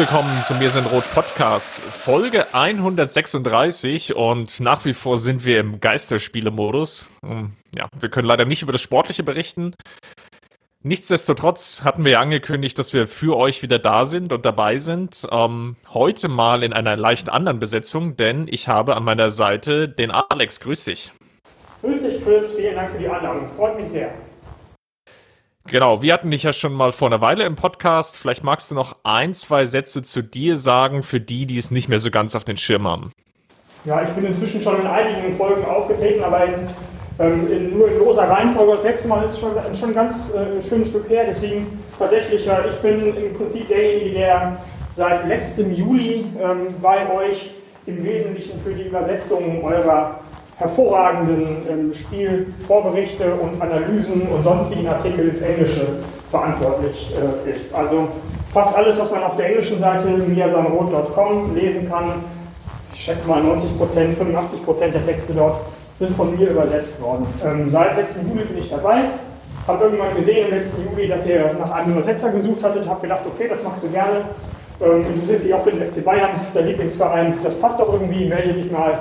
Willkommen zum Mir sind Rot Podcast, Folge 136 und nach wie vor sind wir im Geisterspiele-Modus. Ähm, ja, wir können leider nicht über das Sportliche berichten. Nichtsdestotrotz hatten wir ja angekündigt, dass wir für euch wieder da sind und dabei sind. Ähm, heute mal in einer leicht anderen Besetzung, denn ich habe an meiner Seite den Alex. Grüß dich. Grüß dich, Chris. Vielen Dank für die Einladung. Freut mich sehr. Genau, wir hatten dich ja schon mal vor einer Weile im Podcast. Vielleicht magst du noch ein, zwei Sätze zu dir sagen, für die, die es nicht mehr so ganz auf den Schirm haben. Ja, ich bin inzwischen schon in einigen Folgen aufgetreten, aber in, ähm, in, nur in loser Reihenfolge. Das letzte Mal ist schon, ein ganz äh, schönes Stück her. Deswegen tatsächlich, äh, ich bin im Prinzip derjenige, der seit letztem Juli ähm, bei euch im Wesentlichen für die Übersetzung eurer hervorragenden ähm, Spielvorberichte und Analysen und sonstigen Artikel ins Englische verantwortlich äh, ist. Also fast alles, was man auf der englischen Seite miasanrot.com lesen kann, ich schätze mal 90 Prozent, 85 Prozent der Texte dort sind von mir übersetzt worden. Ähm, seit letzten Juli bin ich dabei, habe irgendwann gesehen im letzten Juli, dass ihr nach einem Übersetzer gesucht hattet, habe gedacht, okay, das machst du gerne. Ähm, interessierst dich auch für den FC Bayern, das ist der Lieblingsverein, das passt doch irgendwie, melde dich mal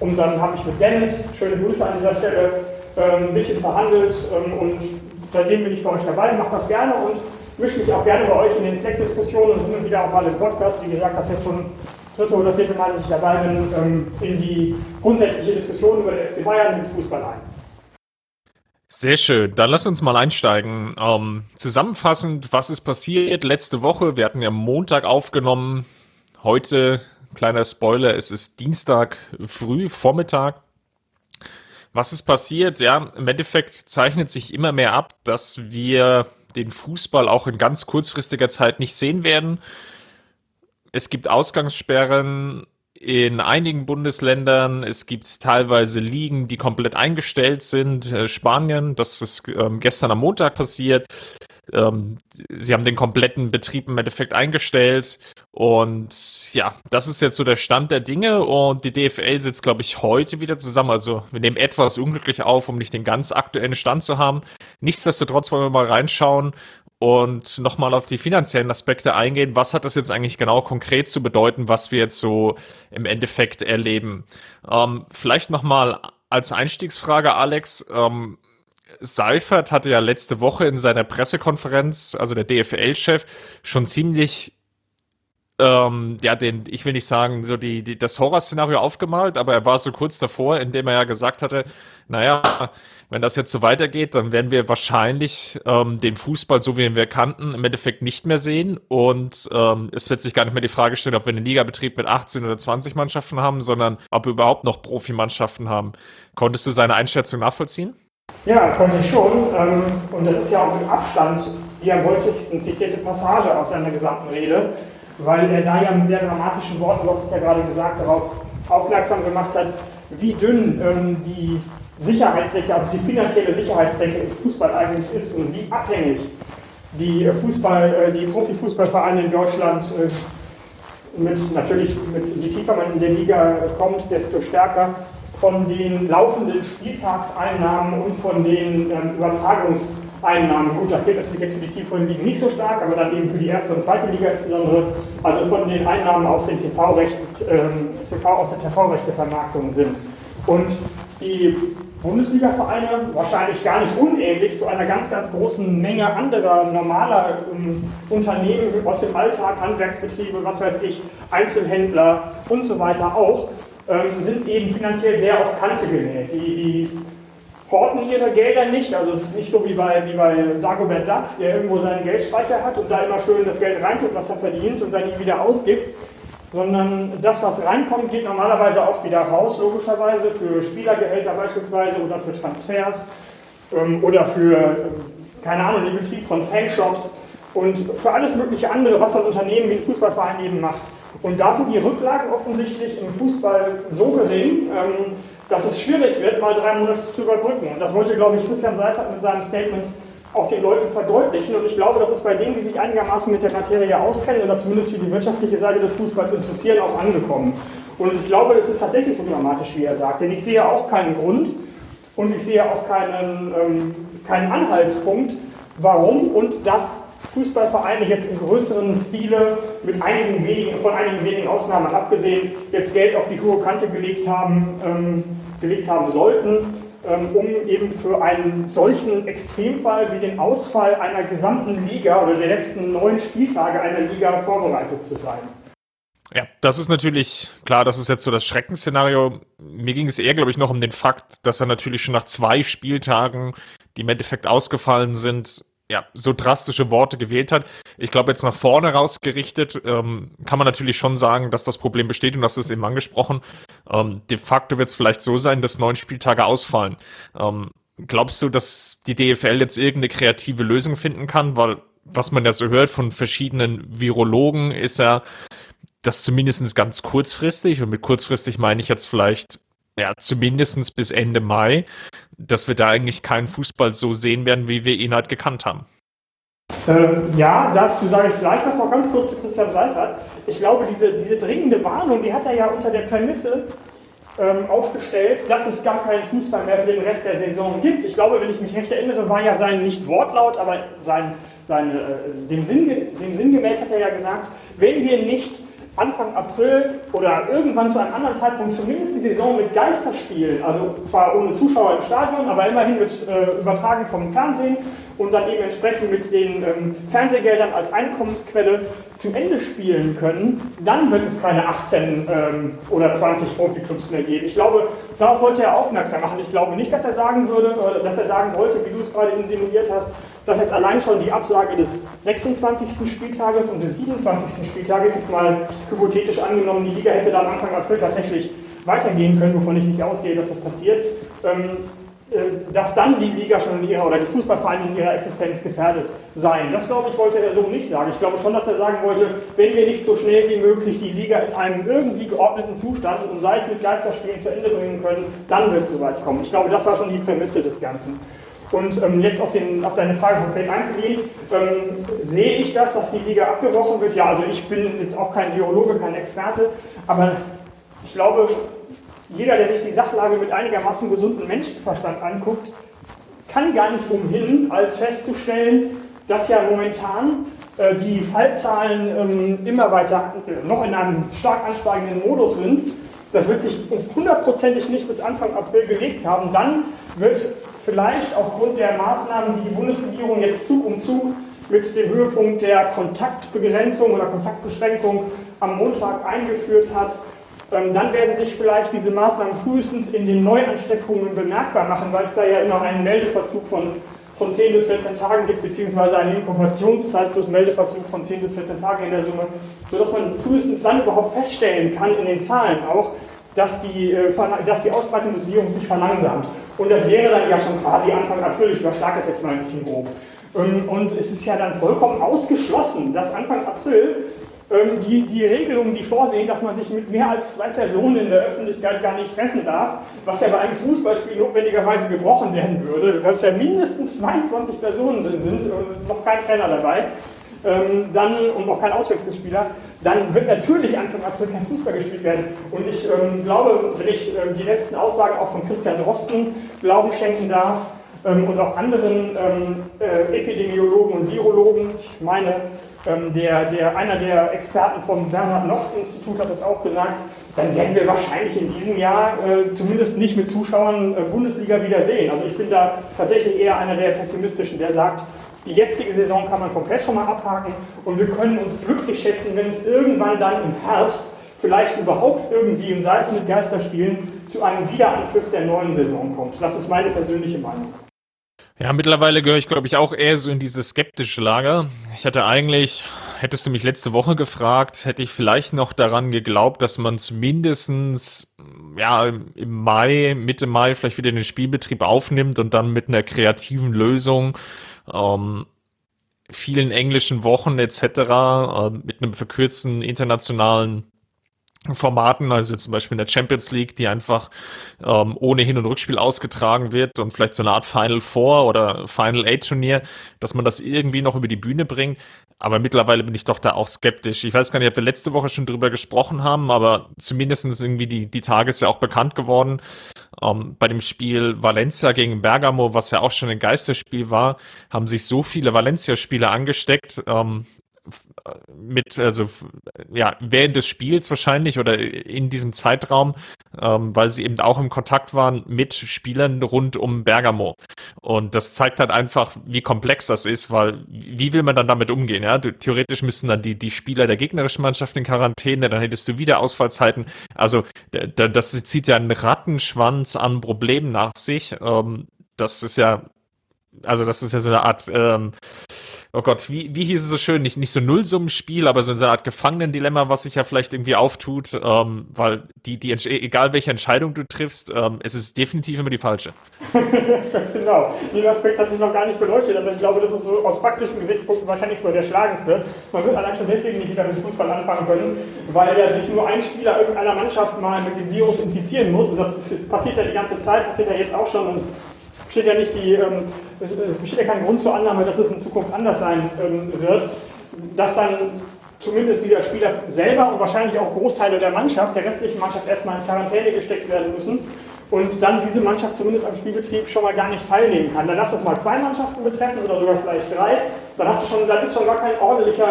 und dann habe ich mit Dennis, schöne Grüße an dieser Stelle, ähm, ein bisschen verhandelt ähm, und seitdem bin ich bei euch dabei, mache das gerne und mische mich auch gerne bei euch in den Slack-Diskussionen und hin und wieder auch mal im Podcast. Wie gesagt, das ist jetzt schon dritte oder vierte Mal, dass ich dabei bin, ähm, in die grundsätzliche Diskussion über den FC Bayern den Fußball ein. Sehr schön. Dann lass uns mal einsteigen. Ähm, zusammenfassend, was ist passiert letzte Woche? Wir hatten ja Montag aufgenommen. Heute Kleiner Spoiler, es ist Dienstag früh, Vormittag. Was ist passiert? Ja, im Endeffekt zeichnet sich immer mehr ab, dass wir den Fußball auch in ganz kurzfristiger Zeit nicht sehen werden. Es gibt Ausgangssperren in einigen Bundesländern. Es gibt teilweise Ligen, die komplett eingestellt sind. Äh, Spanien, das ist ähm, gestern am Montag passiert. Ähm, sie haben den kompletten Betrieb im Endeffekt eingestellt. Und ja, das ist jetzt so der Stand der Dinge. Und die DFL sitzt, glaube ich, heute wieder zusammen. Also wir nehmen etwas unglücklich auf, um nicht den ganz aktuellen Stand zu haben. Nichtsdestotrotz wollen wir mal reinschauen und nochmal auf die finanziellen Aspekte eingehen. Was hat das jetzt eigentlich genau konkret zu bedeuten, was wir jetzt so im Endeffekt erleben? Ähm, vielleicht nochmal als Einstiegsfrage, Alex. Ähm, Seifert hatte ja letzte Woche in seiner Pressekonferenz, also der DFL-Chef, schon ziemlich ähm, ja, den, ich will nicht sagen, so die, die, das Horrorszenario aufgemalt, aber er war so kurz davor, indem er ja gesagt hatte, naja, wenn das jetzt so weitergeht, dann werden wir wahrscheinlich ähm, den Fußball, so wie wir kannten, im Endeffekt nicht mehr sehen. Und ähm, es wird sich gar nicht mehr die Frage stellen, ob wir einen Ligabetrieb mit 18 oder 20 Mannschaften haben, sondern ob wir überhaupt noch Profimannschaften haben. Konntest du seine Einschätzung nachvollziehen? Ja, konnte ich schon. Ähm, und das ist ja auch mit Abstand die am häufigsten zitierte Passage aus seiner gesamten Rede, weil er da ja mit sehr dramatischen Worten, hast es ja gerade gesagt, darauf aufmerksam gemacht hat, wie dünn ähm, die Sicherheitsdecke, also die finanzielle Sicherheitsdecke im Fußball eigentlich ist und wie abhängig die Fußball, äh, die Profifußballvereine in Deutschland äh, mit natürlich mit je tiefer man in der Liga kommt, desto stärker von den laufenden Spieltagseinnahmen und von den ähm, Übertragungseinnahmen. Gut, das geht natürlich jetzt für die tieferen Ligen nicht so stark, aber dann eben für die erste und zweite Liga insbesondere, also von den Einnahmen aus, den TV-Recht, ähm, TV, aus der TV-Rechtevermarktung sind. Und die Bundesliga-Vereine wahrscheinlich gar nicht unähnlich zu einer ganz, ganz großen Menge anderer normaler ähm, Unternehmen aus dem Alltag, Handwerksbetriebe, was weiß ich, Einzelhändler und so weiter auch ähm, sind eben finanziell sehr auf Kante genäht. Die, die horten ihre Gelder nicht, also es ist nicht so wie bei, wie bei Dagobert Duck, der irgendwo seinen Geldspeicher hat und da immer schön das Geld reintut, was er verdient und dann nie wieder ausgibt, sondern das, was reinkommt, geht normalerweise auch wieder raus, logischerweise, für Spielergehälter beispielsweise oder für Transfers ähm, oder für, äh, keine Ahnung, den Betrieb von Fanshops und für alles mögliche andere, was ein Unternehmen wie ein Fußballverein eben macht Und da sind die Rücklagen offensichtlich im Fußball so gering, ähm, dass es schwierig wird, mal drei Monate zu überbrücken. Und das wollte, glaube ich, Christian Seifert mit seinem Statement auch den Leuten verdeutlichen. Und ich glaube, das ist bei denen, die sich einigermaßen mit der Materie auskennen oder zumindest für die wirtschaftliche Seite des Fußballs interessieren, auch angekommen. Und ich glaube, es ist tatsächlich so dramatisch, wie er sagt. Denn ich sehe auch keinen Grund und ich sehe auch keinen, ähm, keinen Anhaltspunkt, warum und dass Fußballvereine jetzt im größeren Stile, mit einigen wenigen, von einigen wenigen Ausnahmen abgesehen, jetzt Geld auf die hohe Kante gelegt haben, ähm, gelegt haben sollten, ähm, um eben für einen solchen Extremfall wie den Ausfall einer gesamten Liga oder der letzten neun Spieltage einer Liga vorbereitet zu sein. Ja, das ist natürlich, klar, das ist jetzt so das Schreckensszenario. Mir ging es eher, glaube ich, noch um den Fakt, dass er natürlich schon nach zwei Spieltagen, die im Endeffekt ausgefallen sind, ja, so drastische Worte gewählt hat. Ich glaube, jetzt nach vorne rausgerichtet ähm, kann man natürlich schon sagen, dass das Problem besteht und das ist eben angesprochen. Ähm, de facto wird es vielleicht so sein, dass neun Spieltage ausfallen. Ähm, glaubst du, dass die DFL jetzt irgendeine kreative Lösung finden kann? Weil was man ja so hört von verschiedenen Virologen ist ja, dass zumindest ganz kurzfristig, und mit kurzfristig meine ich jetzt vielleicht ja, zumindest bis Ende Mai, dass wir da eigentlich keinen Fußball so sehen werden, wie wir ihn halt gekannt haben. Ähm, ja, dazu sage ich gleich was noch ganz kurz zu Christian Seifert. Ich glaube, diese, diese dringende Warnung, die hat er ja unter der Prämisse ähm, aufgestellt, dass es gar keinen Fußball mehr für den Rest der Saison gibt. Ich glaube, wenn ich mich recht erinnere, war ja sein nicht Wortlaut, aber sein, sein, äh, dem, Sinn, dem sinngemäß hat er ja gesagt, wenn wir nicht Anfang April oder irgendwann zu einem anderen Zeitpunkt zumindest die Saison mit Geisterspielen, also zwar ohne Zuschauer im Stadion, aber immerhin mit äh, übertragen vom Fernsehen und dann eben entsprechend mit den ähm, Fernsehgeldern als Einkommensquelle zum Ende spielen können, dann wird es keine 18 ähm, oder 20 Profiklubs mehr geben. Ich glaube, darauf wollte er aufmerksam machen. Ich glaube nicht, dass er sagen würde, oder dass er sagen wollte, wie du es gerade insinuiert hast, dass jetzt allein schon die Absage des 26. Spieltages und des 27. Spieltages, jetzt mal hypothetisch angenommen, die Liga hätte dann Anfang April tatsächlich weitergehen können, wovon ich nicht ausgehe, dass das passiert, ähm, äh, dass dann die Liga schon in ihrer oder die Fußballvereine in ihrer Existenz gefährdet seien. Das glaube ich, wollte er so nicht sagen. Ich glaube schon, dass er sagen wollte, wenn wir nicht so schnell wie möglich die Liga in einem irgendwie geordneten Zustand und sei es mit Geisterspielen zu Ende bringen können, dann wird es soweit kommen. Ich glaube, das war schon die Prämisse des Ganzen. Und ähm, jetzt auf, den, auf, deine Frage konkret einzugehen, ähm, sehe ich das, dass die Liga abgebrochen wird? Ja, also ich bin jetzt auch kein Virologe, kein Experte, aber ich glaube, jeder, der sich die Sachlage mit einigermaßen gesundem Menschenverstand anguckt, kann gar nicht umhin, als festzustellen, dass ja momentan äh, die Fallzahlen ähm, immer weiter äh, noch in einem stark ansteigenden Modus sind. Das wird sich hundertprozentig nicht bis Anfang April gelegt haben. Dann wird vielleicht aufgrund der Maßnahmen, die die Bundesregierung jetzt Zug um Zug mit dem Höhepunkt der Kontaktbegrenzung oder Kontaktbeschränkung am Montag eingeführt hat, ähm, dann werden sich vielleicht diese Maßnahmen frühestens in den Neuansteckungen bemerkbar machen, weil es da ja immer einen Meldeverzug von, von 10 bis 14 Tagen gibt, beziehungsweise eine Inkubationszeit plus Meldeverzug von 10 bis 14 Tagen in der Summe, sodass man frühestens dann überhaupt feststellen kann, in den Zahlen auch, dass die, äh, dass die Ausbreitung des Virus sich verlangsamt. Und das wäre dann ja schon quasi Anfang April, ich überschlage es jetzt mal ein bisschen grob. Ähm, und es ist ja dann vollkommen ausgeschlossen, dass Anfang April ähm, die, die Regelungen, die vorsehen, dass man sich mit mehr als zwei Personen in der Öffentlichkeit gar nicht treffen darf, was ja bei einem Fußballspiel notwendigerweise gebrochen werden würde, weil es ja mindestens 22 Personen sind und noch kein Trainer dabei, ähm, dann, und noch kein Auswechselspieler, dann wird natürlich Anfang April kein Fußball gespielt werden. Und ich ähm, glaube, wenn ich ähm, die letzten Aussagen auch von Christian Drosten Glauben schenken darf ähm, und auch anderen ähm, äh, Epidemiologen und Virologen, ich meine, ähm, der, der, einer der Experten vom Bernhard-Nocht-Institut hat das auch gesagt, dann werden wir wahrscheinlich in diesem Jahr äh, zumindest nicht mit Zuschauern äh, Bundesliga wieder sehen. Also ich bin da tatsächlich eher einer der pessimistischen, der sagt, die jetzige Saison kann man komplett schon mal abhaken und wir können uns glücklich schätzen, wenn es irgendwann dann im Herbst vielleicht überhaupt irgendwie, und sei es mit Geisterspielen, zu einem Wiederanpfiff der neuen Saison kommt. Das ist meine persönliche Meinung. Ja, mittlerweile gehöre ich, glaube ich, auch eher so in diese skeptische Lager. Ich hatte eigentlich, hättest du mich letzte Woche gefragt, hätte ich vielleicht noch daran geglaubt, dass man zumindestens ja, im Mai, Mitte Mai vielleicht wieder den Spielbetrieb aufnimmt und dann mit einer kreativen Lösung, ähm, vielen englischen Wochen etc., äh, mit einem verkürzten internationalen Formaten, also zum Beispiel in der Champions League, die einfach ähm, ohne Hin- und Rückspiel ausgetragen wird und vielleicht so eine Art Final Four oder Final Eight Turnier, dass man das irgendwie noch über die Bühne bringt. Aber mittlerweile bin ich doch da auch skeptisch. Ich weiß gar nicht, ob wir letzte Woche schon drüber gesprochen haben, aber zumindestens irgendwie die, die Tage ist ja auch bekannt geworden. Ähm, bei dem Spiel Valencia gegen Bergamo, was ja auch schon ein Geisterspiel war, haben sich so viele Valencia-Spieler angesteckt, ähm, mit, also ja, während des Spiels wahrscheinlich oder in diesem Zeitraum, ähm, weil sie eben auch im Kontakt waren mit Spielern rund um Bergamo. Und das zeigt halt einfach, wie komplex das ist, weil wie will man dann damit umgehen? Ja, theoretisch müssen dann die, die Spieler der gegnerischen Mannschaft in Quarantäne, dann hättest du wieder Ausfallzeiten. Also das zieht ja einen Rattenschwanz an Problemen nach sich. Ähm, das ist ja, also das ist ja so eine Art ähm, oh Gott, wie, wie hieß es so schön, nicht, nicht so Nullsummenspiel, aber so eine Art Gefangenendilemma, was sich ja vielleicht irgendwie auftut, ähm, weil die, die, egal welche Entscheidung du triffst, ähm, es ist definitiv immer die falsche. Genau. Den Aspekt hatte ich noch gar nicht beleuchtet, aber ich glaube, das ist so aus praktischen Gesichtspunkten wahrscheinlich so der schlagendste. Man wird allein schon deswegen nicht wieder mit Fußball anfangen können, weil ja sich nur ein Spieler irgendeiner Mannschaft mal mit dem Virus infizieren muss. Und das passiert ja die ganze Zeit, passiert ja jetzt auch schon. Und besteht ja nicht die, ähm, besteht ja kein Grund zur Annahme, dass es in Zukunft anders sein ähm, wird, dass dann zumindest dieser Spieler selber und wahrscheinlich auch Großteile der Mannschaft, der restlichen Mannschaft erstmal in Quarantäne gesteckt werden müssen und dann diese Mannschaft zumindest am Spielbetrieb schon mal gar nicht teilnehmen kann. Dann lass das mal zwei Mannschaften betreffen oder sogar vielleicht drei. Dann, hast du schon, dann ist schon gar kein ordentlicher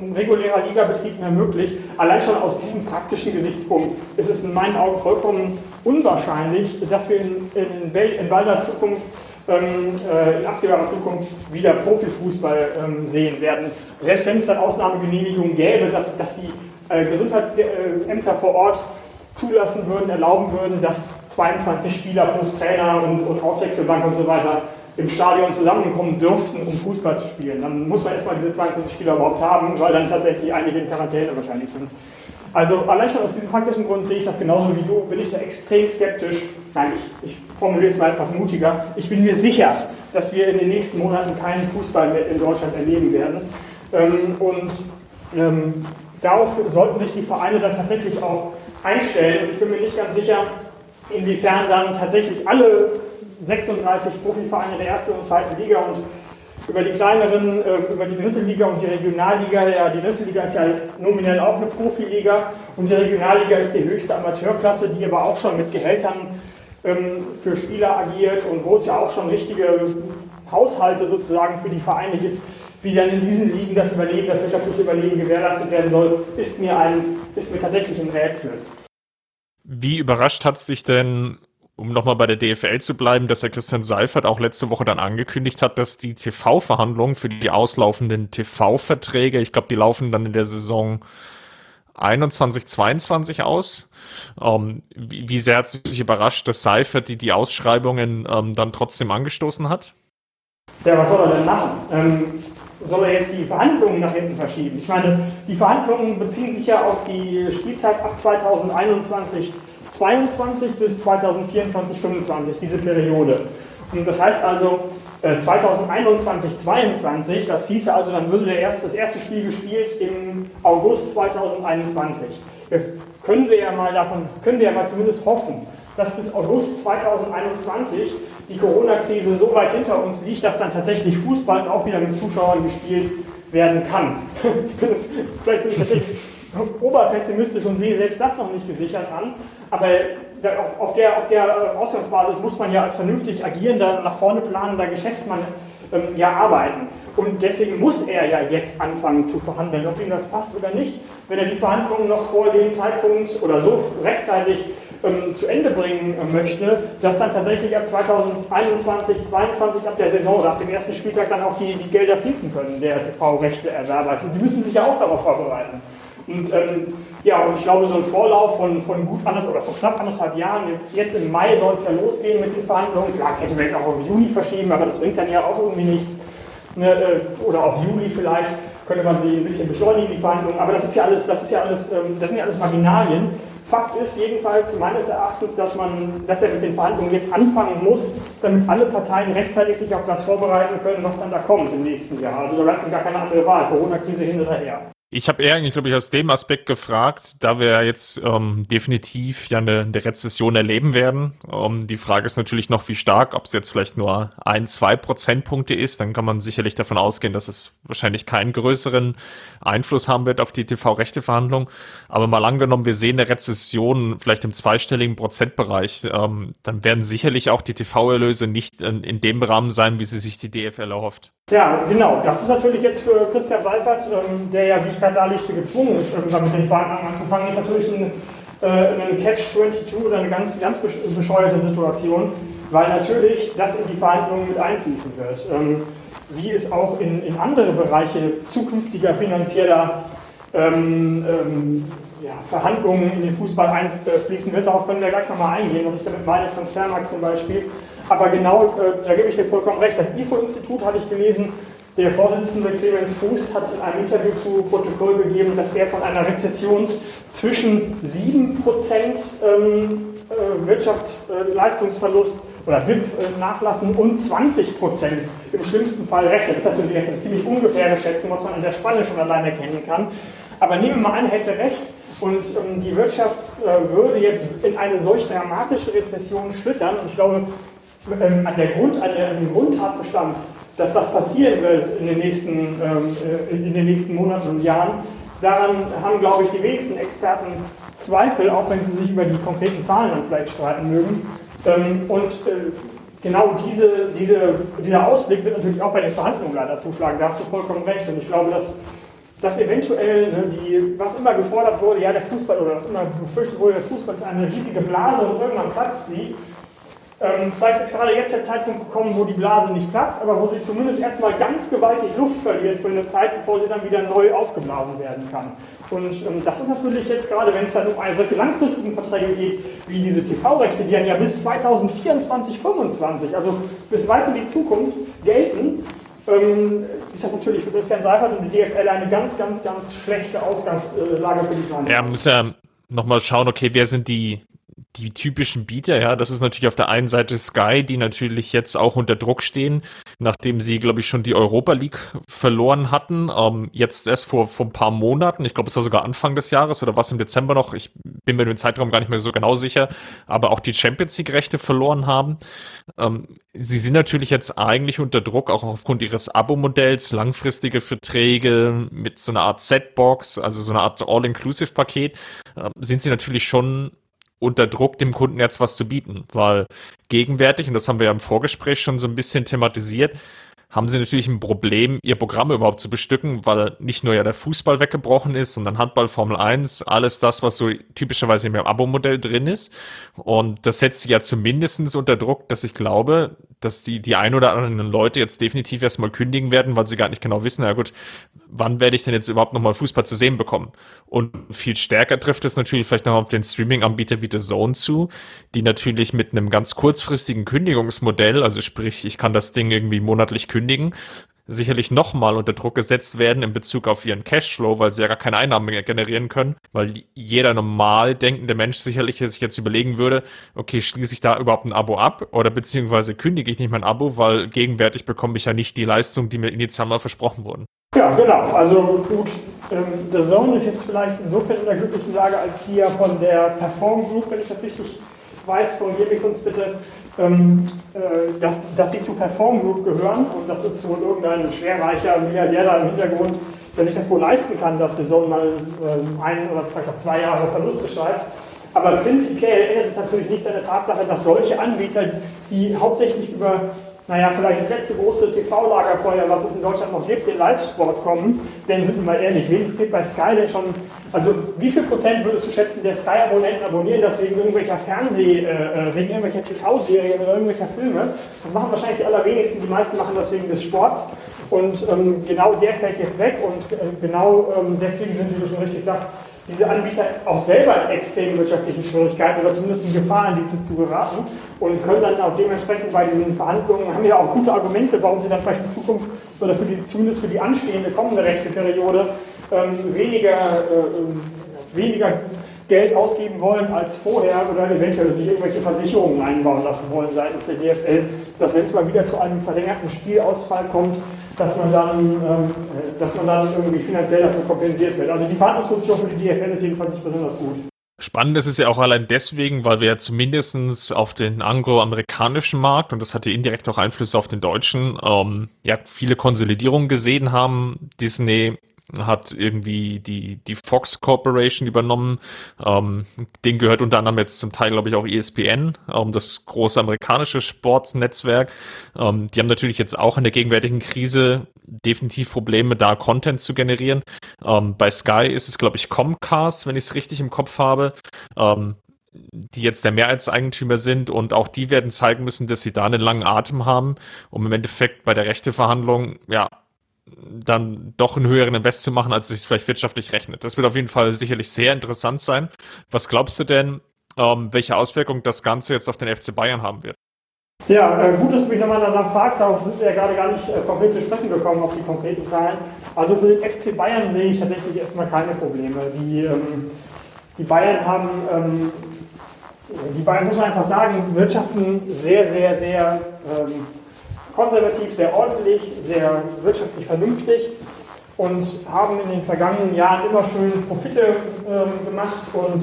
ähm, regulärer Ligabetrieb mehr möglich. Allein schon aus diesem praktischen Gesichtspunkt ist es in meinen Augen vollkommen unwahrscheinlich, dass wir in, in, in balder Zukunft äh, in absehbarer Zukunft wieder Profifußball ähm, sehen werden. Selbst wenn es dann Ausnahmegenehmigungen gäbe, dass, dass die äh, Gesundheitsämter vor Ort zulassen würden, erlauben würden, dass 22 Spieler plus Trainer und, und Auswechselbank und so weiter im Stadion zusammenkommen dürften, um Fußball zu spielen. Dann muss man erstmal diese 22 Spieler überhaupt haben, weil dann tatsächlich einige in Quarantäne wahrscheinlich sind. Also allein schon aus diesem praktischen Grund sehe ich das genauso wie du, bin ich da extrem skeptisch. Nein, ich, ich formuliere es mal etwas mutiger. Ich bin mir sicher, dass wir in den nächsten Monaten keinen Fußball mehr in Deutschland erleben werden. Ähm, und ähm, darauf sollten sich die Vereine dann tatsächlich auch einstellen. Ich bin mir nicht ganz sicher, inwiefern dann tatsächlich alle 36 Profivereine der ersten und zweiten Liga und über die kleineren, äh, über die dritte Liga und die Regionalliga, ja, die dritte Liga ist ja nominell auch eine Profiliga und die Regionalliga ist die höchste Amateurklasse, die aber auch schon mit Gehältern ähm, für Spieler agiert und wo es ja auch schon richtige Haushalte sozusagen für die Vereine gibt, wie dann in diesen Ligen das Überleben, das wirtschaftliche Überleben gewährleistet werden soll, ist mir, ein, ist mir tatsächlich ein Rätsel. Wie überrascht hat es dich denn, um nochmal bei der DFL zu bleiben, dass Herr Christian Seifert auch letzte Woche dann angekündigt hat, dass die TV-Verhandlungen für die auslaufenden TV-Verträge, ich glaube, die laufen dann in der Saison 21, 22 aus. Ähm, wie, wie, sehr hat sich überrascht, dass Seifert die, die Ausschreibungen ähm, dann trotzdem angestoßen hat? Ja, was soll er denn machen? Ähm, soll er jetzt die Verhandlungen nach hinten verschieben? Ich meine, die Verhandlungen beziehen sich ja auf die Spielzeit ab 2021, 22 bis 2024, 25, diese Periode. Und das heißt also, 2021, äh, 22, das hieße also, dann würde erste, das erste Spiel gespielt im August 2021. Jetzt können wir ja mal davon, können wir ja mal zumindest hoffen, dass bis August 2021 die Corona-Krise so weit hinter uns liegt, dass dann tatsächlich Fußball auch wieder mit Zuschauern gespielt werden kann. Vielleicht bin ich tatsächlich oberpessimistisch und sehe selbst das noch nicht gesichert an, aber auf der, auf der äh, Ausgangsbasis muss man ja als vernünftig agierender, nach vorne planender Geschäftsmann ähm, ja arbeiten. Und deswegen muss er ja jetzt anfangen zu verhandeln, ob ihm das passt oder nicht. Wenn er die Verhandlungen noch vor dem Zeitpunkt oder so rechtzeitig ähm, zu Ende bringen äh, möchte, dass dann tatsächlich ab 2021, 2022, ab der Saison oder ab dem ersten Spieltag dann auch die, die Gelder fließen können, der TV-Rechteerwerber. Und die müssen sich ja auch darauf vorbereiten. Und ähm, ja, und ich glaube, so ein Vorlauf von, von gut anderthalb oder von knapp anderthalb Jahren, jetzt, jetzt im Mai soll es ja losgehen mit den Verhandlungen. Klar, hätten wir jetzt auch auf Juni verschieben, aber das bringt dann ja auch irgendwie nichts. Ne, äh, oder auf Juli vielleicht könnte man sie ein bisschen beschleunigen, die Verhandlungen. Aber das ist ja alles, das ist ja alles, ähm, das sind ja alles Marginalien. Fakt ist jedenfalls meines Erachtens, dass, man, dass er mit den Verhandlungen jetzt anfangen muss, damit alle Parteien rechtzeitig sich auf das vorbereiten können, was dann da kommt im nächsten Jahr. Also da bleibt gar keine andere Wahl. Corona-Krise hin oder her. Ich habe eher eigentlich, glaube ich, aus dem Aspekt gefragt, da wir jetzt ähm, definitiv ja eine, eine Rezession erleben werden. Ähm, die Frage ist natürlich noch, wie stark, ob es jetzt vielleicht nur ein, zwei Prozentpunkte ist. Dann kann man sicherlich davon ausgehen, dass es wahrscheinlich keinen größeren Einfluss haben wird auf die TV-Rechte-Verhandlung. Aber mal angenommen, wir sehen eine Rezession vielleicht im zweistelligen Prozentbereich, ähm, dann werden sicherlich auch die TV-Erlöse nicht in, in, dem Rahmen sein, wie sie sich die DFL erhofft. Ja, genau. Das ist natürlich jetzt für Christian Seifert, ähm, der ja, wie gerade darlegte, gezwungen ist, irgendwann mit den Verhandlungen anzufangen, jetzt natürlich ein, äh, ein Catch-22 oder eine ganz, ganz bescheuerte Situation, weil natürlich das in die Verhandlungen mit einfließen wird. Ähm, wie es auch in, in andere Bereiche zukünftiger finanzieller ähm, ähm, ja, Verhandlungen in den Fußball einfließen wird. Darauf können wir gleich nochmal eingehen, was ich damit meine, Transfermarkt zum Beispiel. Aber genau, äh, da gebe ich dir vollkommen recht. Das IFO-Institut hatte ich gelesen, der Vorsitzende Clemens Fuß hat in einem Interview zu Protokoll gegeben, dass er von einer Rezession zwischen 7% ähm, äh, Wirtschaftsleistungsverlust oder BIP äh, nachlassen und 20% im schlimmsten Fall rechnet. Das ist natürlich jetzt eine ziemlich ungefähre Schätzung, was man in der Spanne schon allein erkennen kann. Aber nehmen wir mal an, hätte recht und ähm, die Wirtschaft äh, würde jetzt in eine solch dramatische Rezession schlittern. Und ich glaube, ähm, an, der Grund, an, der, dem Grundtatbestand, dass das passieren wird in den, nächsten, ähm, äh, in den nächsten Monaten und Jahren, daran haben, glaube ich, die wenigsten Experten Zweifel, auch wenn sie sich über die konkreten Zahlen dann vielleicht streiten mögen. Ähm, und äh, genau diese, diese, dieser Ausblick wird natürlich auch bei den Verhandlungen leider zuschlagen. Da hast du vollkommen recht. Und ich glaube, dass, dass eventuell, ne, die, was immer gefordert wurde, ja, der Fußball, oder was immer befürchtet wurde, der Fußball ist eine riesige Blase und irgendwann platzt sie. Ähm, vielleicht ist gerade jetzt der Zeitpunkt gekommen, wo die Blase nicht platzt, aber wo sie zumindest erstmal ganz gewaltig Luft verliert für eine Zeit, bevor sie dann wieder neu aufgeblasen werden kann. Und ähm, das ist natürlich jetzt gerade, wenn es dann um solche langfristigen Verträge geht, wie diese TV-Rechte, die dann ja bis 2024, 2025, also bis weit in die Zukunft gelten, ähm, ist das natürlich für Christian Seifert und die DFL eine ganz, ganz, ganz schlechte Ausgangslage für die Verhandlungen. Ja, muss ja nochmal schauen, okay, wer sind die die typischen Bieter, ja, das ist natürlich auf der einen Seite Sky, die natürlich jetzt auch unter Druck stehen, nachdem sie, glaube ich, schon die Europa League verloren hatten. Ähm, jetzt erst vor, vor ein paar Monaten, ich glaube, es war sogar Anfang des Jahres oder was im Dezember noch, ich bin mir den Zeitraum gar nicht mehr so genau sicher, aber auch die Champions League-Rechte verloren haben. Ähm, sie sind natürlich jetzt eigentlich unter Druck, auch aufgrund ihres Abo-Modells, langfristige Verträge mit so einer Art Set-Box, also so einer Art All-Inclusive-Paket, äh, sind sie natürlich schon unter Druck, dem Kunden jetzt was zu bieten, weil gegenwärtig, und das haben wir ja im Vorgespräch schon so ein bisschen thematisiert, haben sie natürlich ein Problem, ihr Programm überhaupt zu bestücken, weil nicht nur ja der Fußball weggebrochen ist, sondern Handball, Formel 1, alles das, was so typischerweise im Abo-Modell drin ist. Und das setzt sie ja zumindestens unter Druck, dass ich glaube, dass die, die ein oder anderen Leute jetzt definitiv erstmal kündigen werden, weil sie gar nicht genau wissen, ja gut, wann werde ich denn jetzt überhaupt nochmal Fußball zu sehen bekommen? Und viel stärker trifft es natürlich vielleicht noch auf den Streaming-Anbieter wie The Zone zu, die natürlich mit einem ganz kurzfristigen Kündigungsmodell, also sprich, ich kann das Ding irgendwie monatlich kündigen, sicherlich nochmal unter Druck gesetzt werden in Bezug auf ihren Cashflow, weil sie ja gar keine Einnahmen mehr generieren können, weil jeder normal denkende Mensch sicherlich sich jetzt überlegen würde, okay, schließe ich da überhaupt ein Abo ab oder beziehungsweise kündige ich nicht mein Abo, weil gegenwärtig bekomme ich ja nicht die Leistung, die mir initial mal versprochen wurden. Ja, genau. Also gut, ähm, The Zone ist jetzt vielleicht insofern in der glücklichen Lage, als ja von der Perform Group, wenn ich das richtig weiß, korrigiere mich sonst bitte, dass, dass die zu Perform Group gehören und das ist wohl irgendein schwerreicher Milliardär da im Hintergrund, der sich das wohl leisten kann, dass die Zone mal äh, ein oder vielleicht auch zwei Jahre Verluste schreibt. Aber prinzipiell ändert es natürlich nichts an der Tatsache, dass solche Anbieter, die hauptsächlich über naja, vielleicht das letzte große TV-Lagerfeuer, was es in Deutschland noch gibt, den Live-Sport kommen, denn sind wir mal ehrlich, wen interessiert bei Sky denn schon, also wie viel Prozent würdest du schätzen, der Sky-Abonnenten abonnieren das wegen irgendwelcher Fernseh-, äh, wegen irgendwelcher TV-Serien oder irgendwelcher Filme? Das machen wahrscheinlich die allerwenigsten, die meisten machen das wegen des Sports. Und ähm, genau der fällt jetzt weg. Und äh, genau ähm, deswegen sind, wie du schon richtig sagst, diese Anbieter auch selber in extremen wirtschaftlichen Schwierigkeiten oder zumindest in Gefahr, in diese zu geraten und können dann auch dementsprechend bei diesen Verhandlungen, haben ja auch gute Argumente, warum sie dann vielleicht in Zukunft oder für die, zumindest für die anstehende kommende rechte Periode ähm, weniger, äh, weniger Geld ausgeben wollen als vorher oder eventuell sich irgendwelche Versicherungen einbauen lassen wollen seitens der DFL, dass wenn es mal wieder zu einem verlängerten Spielausfall kommt, dass man dann, ähm, dass man dann irgendwie finanziell dafür kompensiert wird. Also die Verhandlungsposition für die DFL ist jedenfalls nicht besonders gut. Spannend ist es ja auch allein deswegen, weil wir ja zumindest auf den angloamerikanischen Markt, und das hatte indirekt auch Einflüsse auf den deutschen, ähm, ja, viele Konsolidierungen gesehen haben. Disney hat irgendwie die, die Fox Corporation übernommen. Ähm, den gehört unter anderem jetzt zum Teil, glaube ich, auch ESPN, ähm, das große amerikanische Sportnetzwerk. Ähm, die haben natürlich jetzt auch in der gegenwärtigen Krise definitiv Probleme, da Content zu generieren. Ähm, bei Sky ist es, glaube ich, Comcast, wenn ich es richtig im Kopf habe ähm, die jetzt der Mehrheitseigentümer sind und auch die werden zeigen müssen, dass sie da einen langen Atem haben, um im Endeffekt bei der Rechteverhandlung ja dann doch einen höheren Invest zu machen, als es sich vielleicht wirtschaftlich rechnet. Das wird auf jeden Fall sicherlich sehr interessant sein. Was glaubst du denn, ähm, welche Auswirkungen das Ganze jetzt auf den FC Bayern haben wird? Ja, äh, gut, dass du mich nochmal danach fragst, darauf sind wir ja gerade gar nicht äh, konkret zu sprechen gekommen, auf die konkreten Zahlen. Also für den FC Bayern sehe ich tatsächlich erstmal keine Probleme. Die, ähm, die Bayern haben, ähm, die Bayern, muss man einfach sagen, wirtschaften sehr, sehr, sehr ähm, konservativ, sehr ordentlich, sehr wirtschaftlich vernünftig und haben in den vergangenen Jahren immer schön Profite äh, gemacht und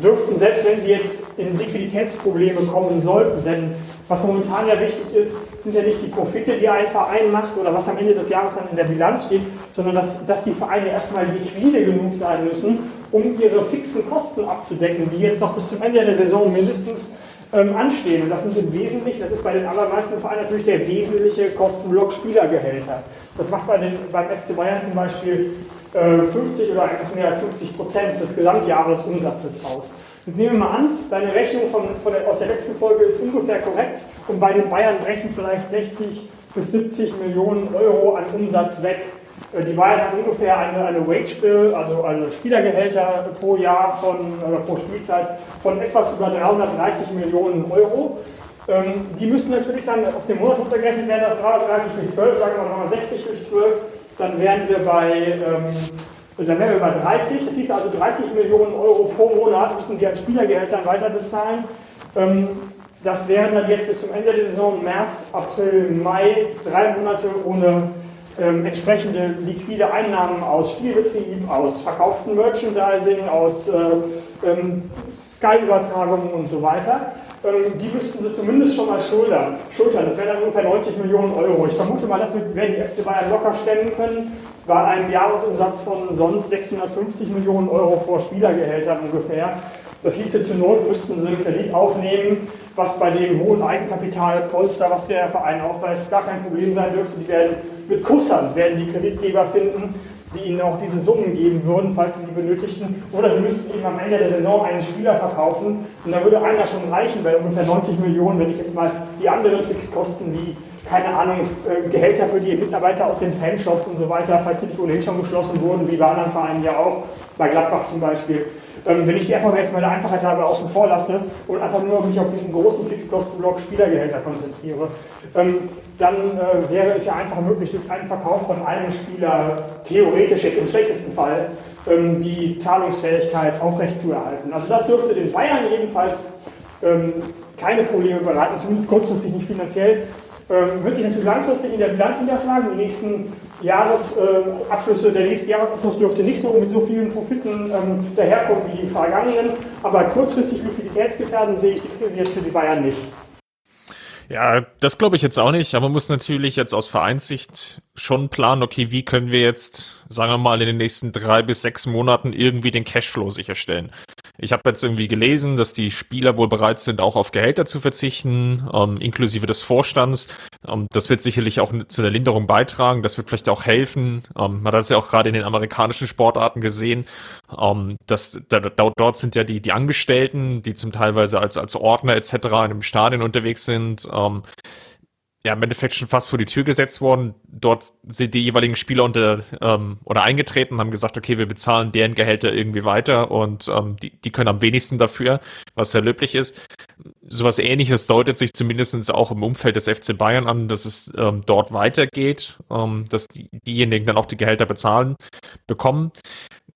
dürften, selbst wenn sie jetzt in Liquiditätsprobleme kommen sollten, denn was momentan ja wichtig ist, sind ja nicht die Profite, die ein Verein macht oder was am Ende des Jahres dann in der Bilanz steht, sondern dass, dass die Vereine erstmal liquide genug sein müssen, um ihre fixen Kosten abzudecken, die jetzt noch bis zum Ende der Saison mindestens ähm, anstehen. Und das sind im Wesentlichen, das ist bei den allermeisten Vereinen natürlich der wesentliche Kostenblock Spielergehälter. Das macht bei den, beim FC Bayern zum Beispiel äh, 50 oder etwas mehr als 50 Prozent des Gesamtjahresumsatzes aus. Jetzt nehmen wir mal an, deine Rechnung von, von der, aus der letzten Folge ist ungefähr korrekt und bei den Bayern brechen vielleicht 60 bis 70 Millionen Euro an Umsatz weg. Äh, die Bayern hat ungefähr eine, eine Wage Bill, also eine Spielergehälter pro Jahr von, oder pro Spielzeit von etwas über 330 Millionen Euro. Ähm, die müssen natürlich dann auf den Monat runtergerechnet werden, das 330 durch 12, sagen wir mal 60 durch 12, dann wären wir bei, ähm, dann wären wir bei 30. Das hieß also 30 Millionen Euro pro Monat müssen wir an Spielergehältern weiter bezahlen. Ähm, das wären dann jetzt bis zum Ende der Saison, März, April, Mai, drei Monate ohne ähm, entsprechende liquide Einnahmen aus Spielbetrieb, aus verkauftem Merchandising, aus äh, ähm, Sky-Übertragungen und so weiter. Ähm, die müssten sie zumindest schon mal schultern. schultern. Das wären dann ungefähr 90 Millionen Euro. Ich vermute mal, das werden die FC Bayern locker stemmen können, bei einem Jahresumsatz von sonst 650 Millionen Euro vor Spielergehältern ungefähr. Das hieße zur Not, müssten sie einen Kredit aufnehmen, was bei dem hohen Eigenkapitalpolster, was der Verein aufweist, gar kein Problem sein dürfte. Die werden mit Kussern werden die Kreditgeber finden, die ihnen auch diese Summen geben würden, falls sie sie benötigten. Oder sie müssten eben am Ende der Saison einen Spieler verkaufen und da würde einer schon reichen, weil ungefähr 90 Millionen, wenn ich jetzt mal die anderen Fixkosten wie, keine Ahnung, äh, Gehälter für die Mitarbeiter aus den Fanshops und so weiter, falls sie nicht ohnehin schon geschlossen wurden, wie bei anderen Vereinen ja auch, bei Gladbach zum Beispiel, wenn ich die einfach jetzt der Einfachheit habe außen vor lasse und einfach nur mich auf diesen großen Fixkostenblock Spielergehälter konzentriere, ähm, dann äh, wäre es ja einfach möglich, durch einen Verkauf von einem Spieler theoretisch im schlechtesten Fall ähm, die Zahlungsfähigkeit aufrechtzuerhalten. Also das dürfte den Bayern jedenfalls ähm, keine Probleme bereiten, zumindest kurzfristig nicht finanziell. Ähm, wird sich natürlich langfristig in der Bilanz niederschlagen. Die nächsten Jahresabschlüsse, der nächste Jahresabschluss dürfte nicht so mit so vielen Profiten ähm, daherkommen wie die vergangenen. Aber kurzfristig liquiditätsgefährdend sehe ich die Krise jetzt für die Bayern nicht. Ja, das glaube ich jetzt auch nicht, aber man muss natürlich jetzt aus Vereinssicht schon planen, okay, wie können wir jetzt, sagen wir mal, in den nächsten drei bis sechs Monaten irgendwie den Cashflow sicherstellen. Ich habe jetzt irgendwie gelesen, dass die Spieler wohl bereit sind, auch auf Gehälter zu verzichten, ähm, inklusive des Vorstands. Ähm, das wird sicherlich auch zu der Linderung beitragen. Das wird vielleicht auch helfen. Ähm, man hat das ja auch gerade in den amerikanischen Sportarten gesehen. Ähm, dass, da, dort sind ja die, die Angestellten, die zum Teilweise als, als Ordner etc. in einem Stadion unterwegs sind. Ja, im Endeffekt schon fast vor die Tür gesetzt worden. Dort sind die jeweiligen Spieler unter ähm, oder eingetreten, haben gesagt, okay, wir bezahlen deren Gehälter irgendwie weiter und ähm, die, die können am wenigsten dafür, was sehr löblich ist. Sowas ähnliches deutet sich zumindest auch im Umfeld des FC Bayern an, dass es ähm, dort weitergeht, ähm, dass die, diejenigen dann auch die Gehälter bezahlen, bekommen.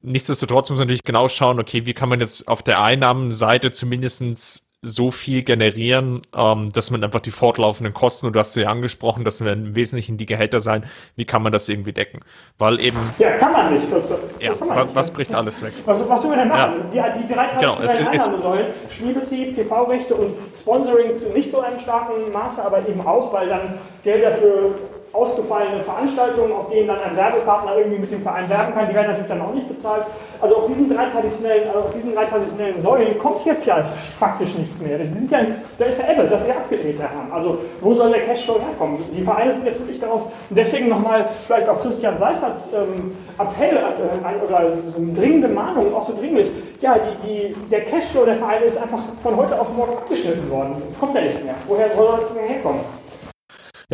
Nichtsdestotrotz muss man natürlich genau schauen, okay, wie kann man jetzt auf der Einnahmenseite zumindestens so viel generieren, ähm, dass man einfach die fortlaufenden Kosten, und du hast sie ja angesprochen, das werden im Wesentlichen die Gehälter sein, wie kann man das irgendwie decken? Weil eben. Ja, kann man nicht. Das, ja, man was, was bricht alles weg? Was, was will man denn machen? Ja. Die, die drei traditionellen genau, Einnahmesäulen, Spielbetrieb, TV-Rechte und Sponsoring zu nicht so einem starken Maße, aber eben auch, weil dann Gelder für ausgefallene Veranstaltungen, auf denen dann ein Werbepartner irgendwie mit dem Verein werben kann, die werden natürlich dann auch nicht bezahlt. Also auf diesen drei traditionellen, also aus diesen drei traditionellen Säulen kommt jetzt ja faktisch nichts mehr. Die sind ja, da ist ja Ebbe, das ist ja abgedreht, der Herrn. Also wo soll der Cashflow herkommen? Die Vereine sind jetzt wirklich darauf, deswegen nochmal vielleicht auch Christian Seiferts ähm, Appell äh, oder so eine dringende Mahnung, auch so dringlich. Ja, die, die, der Cashflow der Vereine ist einfach von heute auf morgen abgeschnitten worden. Es kommt ja nicht mehr. Woher soll das denn herkommen?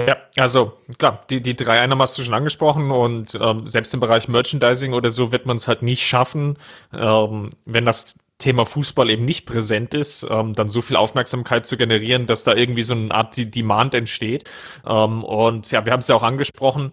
Ja, also klar, die, die drei Einnahmen hast du schon angesprochen und ähm, selbst im Bereich Merchandising oder so wird man es halt nicht schaffen, ähm, wenn das Thema Fußball eben nicht präsent ist, ähm, dann so viel Aufmerksamkeit zu generieren, dass da irgendwie so eine Art Demand entsteht. Ähm, und ja, wir haben es ja auch angesprochen,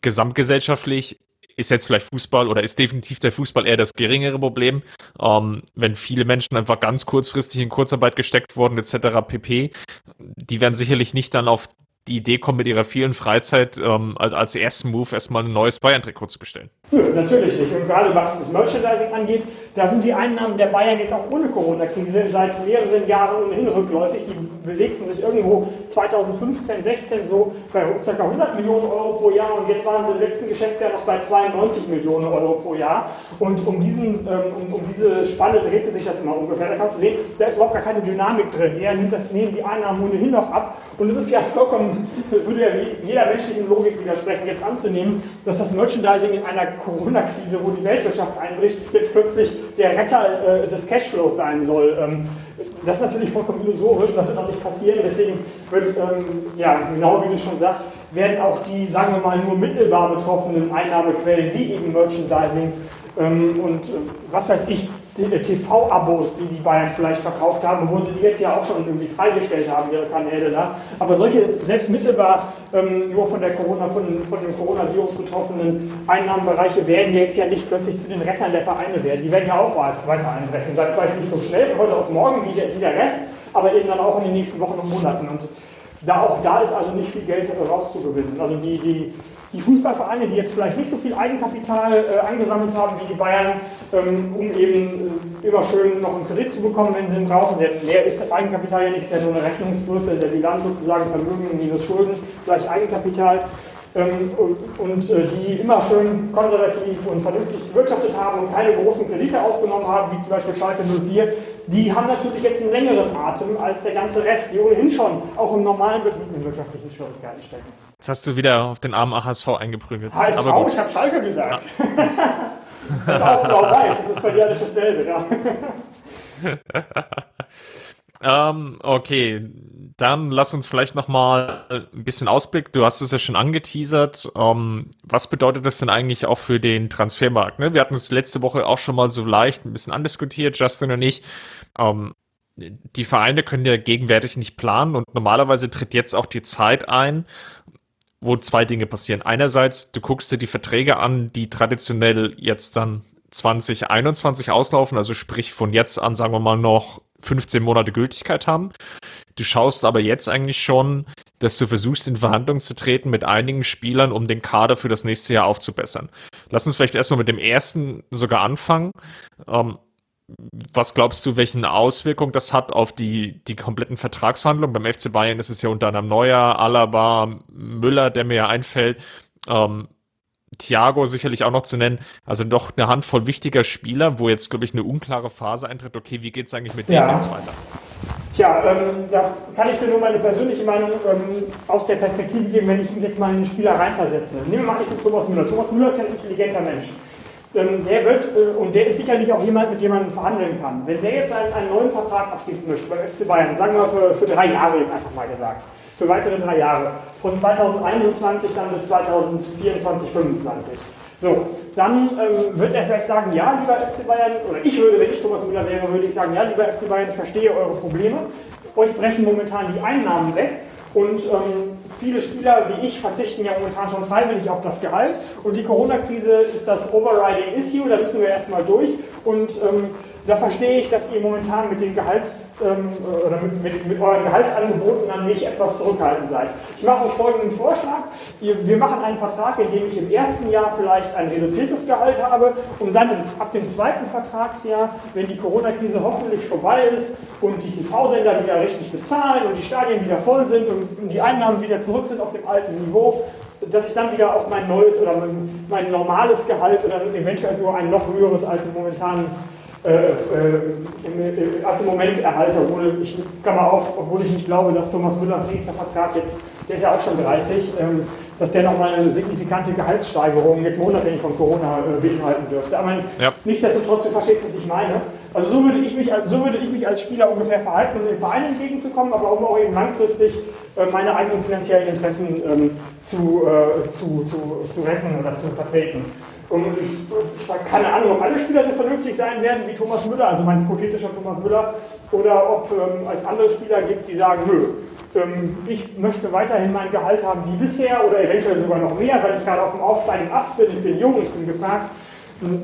gesamtgesellschaftlich ist jetzt vielleicht Fußball oder ist definitiv der Fußball eher das geringere Problem. Ähm, wenn viele Menschen einfach ganz kurzfristig in Kurzarbeit gesteckt wurden, etc. pp., die werden sicherlich nicht dann auf die Idee kommt, mit ihrer vielen Freizeit ähm, als, als ersten Move erstmal ein neues Bayern-Trikot zu bestellen. Natürlich nicht. Und gerade was das Merchandising angeht, da sind die Einnahmen der Bayern jetzt auch ohne Corona-Krise seit mehreren Jahren ohnehin rückläufig. Die bewegten sich irgendwo 2015, 16 so bei ca. 100 Millionen Euro pro Jahr und jetzt waren sie im letzten Geschäftsjahr noch bei 92 Millionen Euro pro Jahr. Und um, diesen, ähm, um, um diese Spanne drehte sich das immer ungefähr. Da kannst du sehen, da ist überhaupt gar keine Dynamik drin. Er nimmt das, nehmen die Einnahmen ohnehin noch ab. Und es ist ja vollkommen würde ja jeder menschlichen Logik widersprechen, jetzt anzunehmen, dass das Merchandising in einer Corona-Krise, wo die Weltwirtschaft einbricht, jetzt plötzlich der Retter äh, des Cashflows sein soll. Ähm, das ist natürlich vollkommen illusorisch, das wird auch nicht passieren. Deswegen wird, ähm, ja, genau wie du schon sagst, werden auch die, sagen wir mal, nur mittelbar betroffenen Einnahmequellen, wie eben Merchandising und äh, was weiß ich, TV-Abos, die die Bayern vielleicht verkauft haben, obwohl sie die jetzt ja auch schon irgendwie freigestellt haben, ihre Kanäle da. Aber solche selbst mittelbar ähm, nur von, der Corona, von, von dem Coronavirus betroffenen Einnahmenbereiche werden jetzt ja nicht plötzlich zu den Rettern der Vereine werden. Die werden ja auch weiter einbrechen. Dann vielleicht nicht so schnell von heute auf morgen wie der, wie der Rest, aber eben dann auch in den nächsten Wochen und Monaten. Und da auch da ist also nicht viel Geld rauszugewinnen. Also die, die, die Fußballvereine, die jetzt vielleicht nicht so viel Eigenkapital äh, angesammelt haben wie die Bayern, ähm, um eben äh, immer schön noch einen Kredit zu bekommen, wenn sie ihn brauchen. Der, mehr ist Eigenkapital ja nicht, ist ja nur eine Rechnungsgröße der Bilanz sozusagen, Vermögen minus Schulden gleich Eigenkapital. Ähm, und, und äh, die immer schön konservativ und vernünftig gewirtschaftet haben und keine großen Kredite aufgenommen haben, wie zum Beispiel Schalke 04, die haben natürlich jetzt einen längeren Atem als der ganze Rest, die ohnehin schon auch im normalen Betrieb in wirtschaftlichen Schwierigkeiten stecken. Jetzt hast du wieder auf den armen HSV eingeprügelt. HSV, Aber gut. ich habe Schalke gesagt. Ja. das ist auch blau-weiß, das ist bei dir alles dasselbe, ja. ähm, okay, dann lass uns vielleicht nochmal ein bisschen Ausblick. Du hast es ja schon angeteasert. Ähm, was bedeutet das denn eigentlich auch für den Transfermarkt? Ne? Wir hatten es letzte Woche auch schon mal so leicht ein bisschen andiskutiert, Justin und ich. Ähm, die Vereine können ja gegenwärtig nicht planen und normalerweise tritt jetzt auch die Zeit ein, wo zwei Dinge passieren. Einerseits, du guckst dir die Verträge an, die traditionell jetzt dann 2021 auslaufen, also sprich von jetzt an, sagen wir mal, noch 15 Monate Gültigkeit haben. Du schaust aber jetzt eigentlich schon, dass du versuchst, in Verhandlungen zu treten mit einigen Spielern, um den Kader für das nächste Jahr aufzubessern. Lass uns vielleicht erstmal mit dem ersten sogar anfangen. Ähm, was glaubst du, welchen Auswirkungen das hat auf die, die kompletten Vertragsverhandlungen? Beim FC Bayern ist es ja unter anderem Neuer, Alaba, Müller, der mir ja einfällt, ähm, Thiago sicherlich auch noch zu nennen. Also doch eine Handvoll wichtiger Spieler, wo jetzt, glaube ich, eine unklare Phase eintritt. Okay, wie geht es eigentlich mit ja. denen jetzt weiter? Tja, ähm, da kann ich dir nur meine persönliche Meinung ähm, aus der Perspektive geben, wenn ich mich jetzt mal in den Spieler reinversetze. Nehmen wir mal ich Thomas Müller. Thomas Müller ist ja ein intelligenter Mensch der wird, äh, und der ist sicherlich auch jemand, mit dem man verhandeln kann. Wenn der jetzt einen, einen neuen Vertrag abschließen möchte beim FC Bayern, sagen wir für, für drei Jahre jetzt einfach mal gesagt, für weitere drei Jahre, von 2021 dann bis 2024, 2025. So, dann ähm, wird er vielleicht sagen, ja, lieber FC Bayern, oder ich würde, wenn ich Thomas Müller wäre, würde ich sagen, ja, lieber FC Bayern, ich verstehe eure Probleme. Euch brechen momentan die Einnahmen weg und ähm, viele Spieler wie ich verzichten ja momentan schon freiwillig auf das Gehalt. Und die Corona-Krise ist das Overriding Issue, da müssen wir erstmal durch. Und ähm, da verstehe ich, dass ihr momentan mit den Gehalts ähm, oder mit, mit, mit, euren Gehaltsangeboten an mich etwas zurückhaltend seid. Ich mache euch folgenden Vorschlag. wir machen einen Vertrag, in dem ich im ersten Jahr vielleicht ein reduziertes Gehalt habe und dann ab dem zweiten Vertragsjahr, wenn die Corona-Krise hoffentlich vorbei ist und die TV-Sender wieder richtig bezahlen und die Stadien wieder voll sind und die Einnahmen wieder zurück sind auf dem alten Niveau, dass ich dann wieder auf mein neues oder mein, mein normales Gehalt oder eventuell sogar ein noch höheres als im momentanen äh, äh, als im Moment erhalte, obwohl ich, Klammer auf, obwohl ich nicht glaube, dass Thomas Müllers nächster Vertrag jetzt, der ist ja auch schon 30, ähm, dass der nochmal eine signifikante Gehaltssteigerung jetzt monatlich von Corona äh, beinhalten dürfte. Aber ja. nichtsdestotrotz, du verstehst, was ich meine. Also so würde ich mich, so würde ich mich als Spieler ungefähr verhalten, um den Verein entgegenzukommen, aber um auch eben langfristig äh, meine eigenen finanziellen Interessen ähm, zu, äh, zu, zu, zu retten oder zu vertreten. Und ich, habe keine Ahnung, ob alle Spieler so vernünftig sein werden wie Thomas Müller, also mein hypothetischer Thomas Müller, oder ob ähm, es andere Spieler gibt, die sagen, nö, ähm, ich möchte weiterhin mein Gehalt haben wie bisher oder eventuell sogar noch mehr, weil ich gerade auf dem aufsteigenden Ast bin, ich bin jung, ich bin gefragt.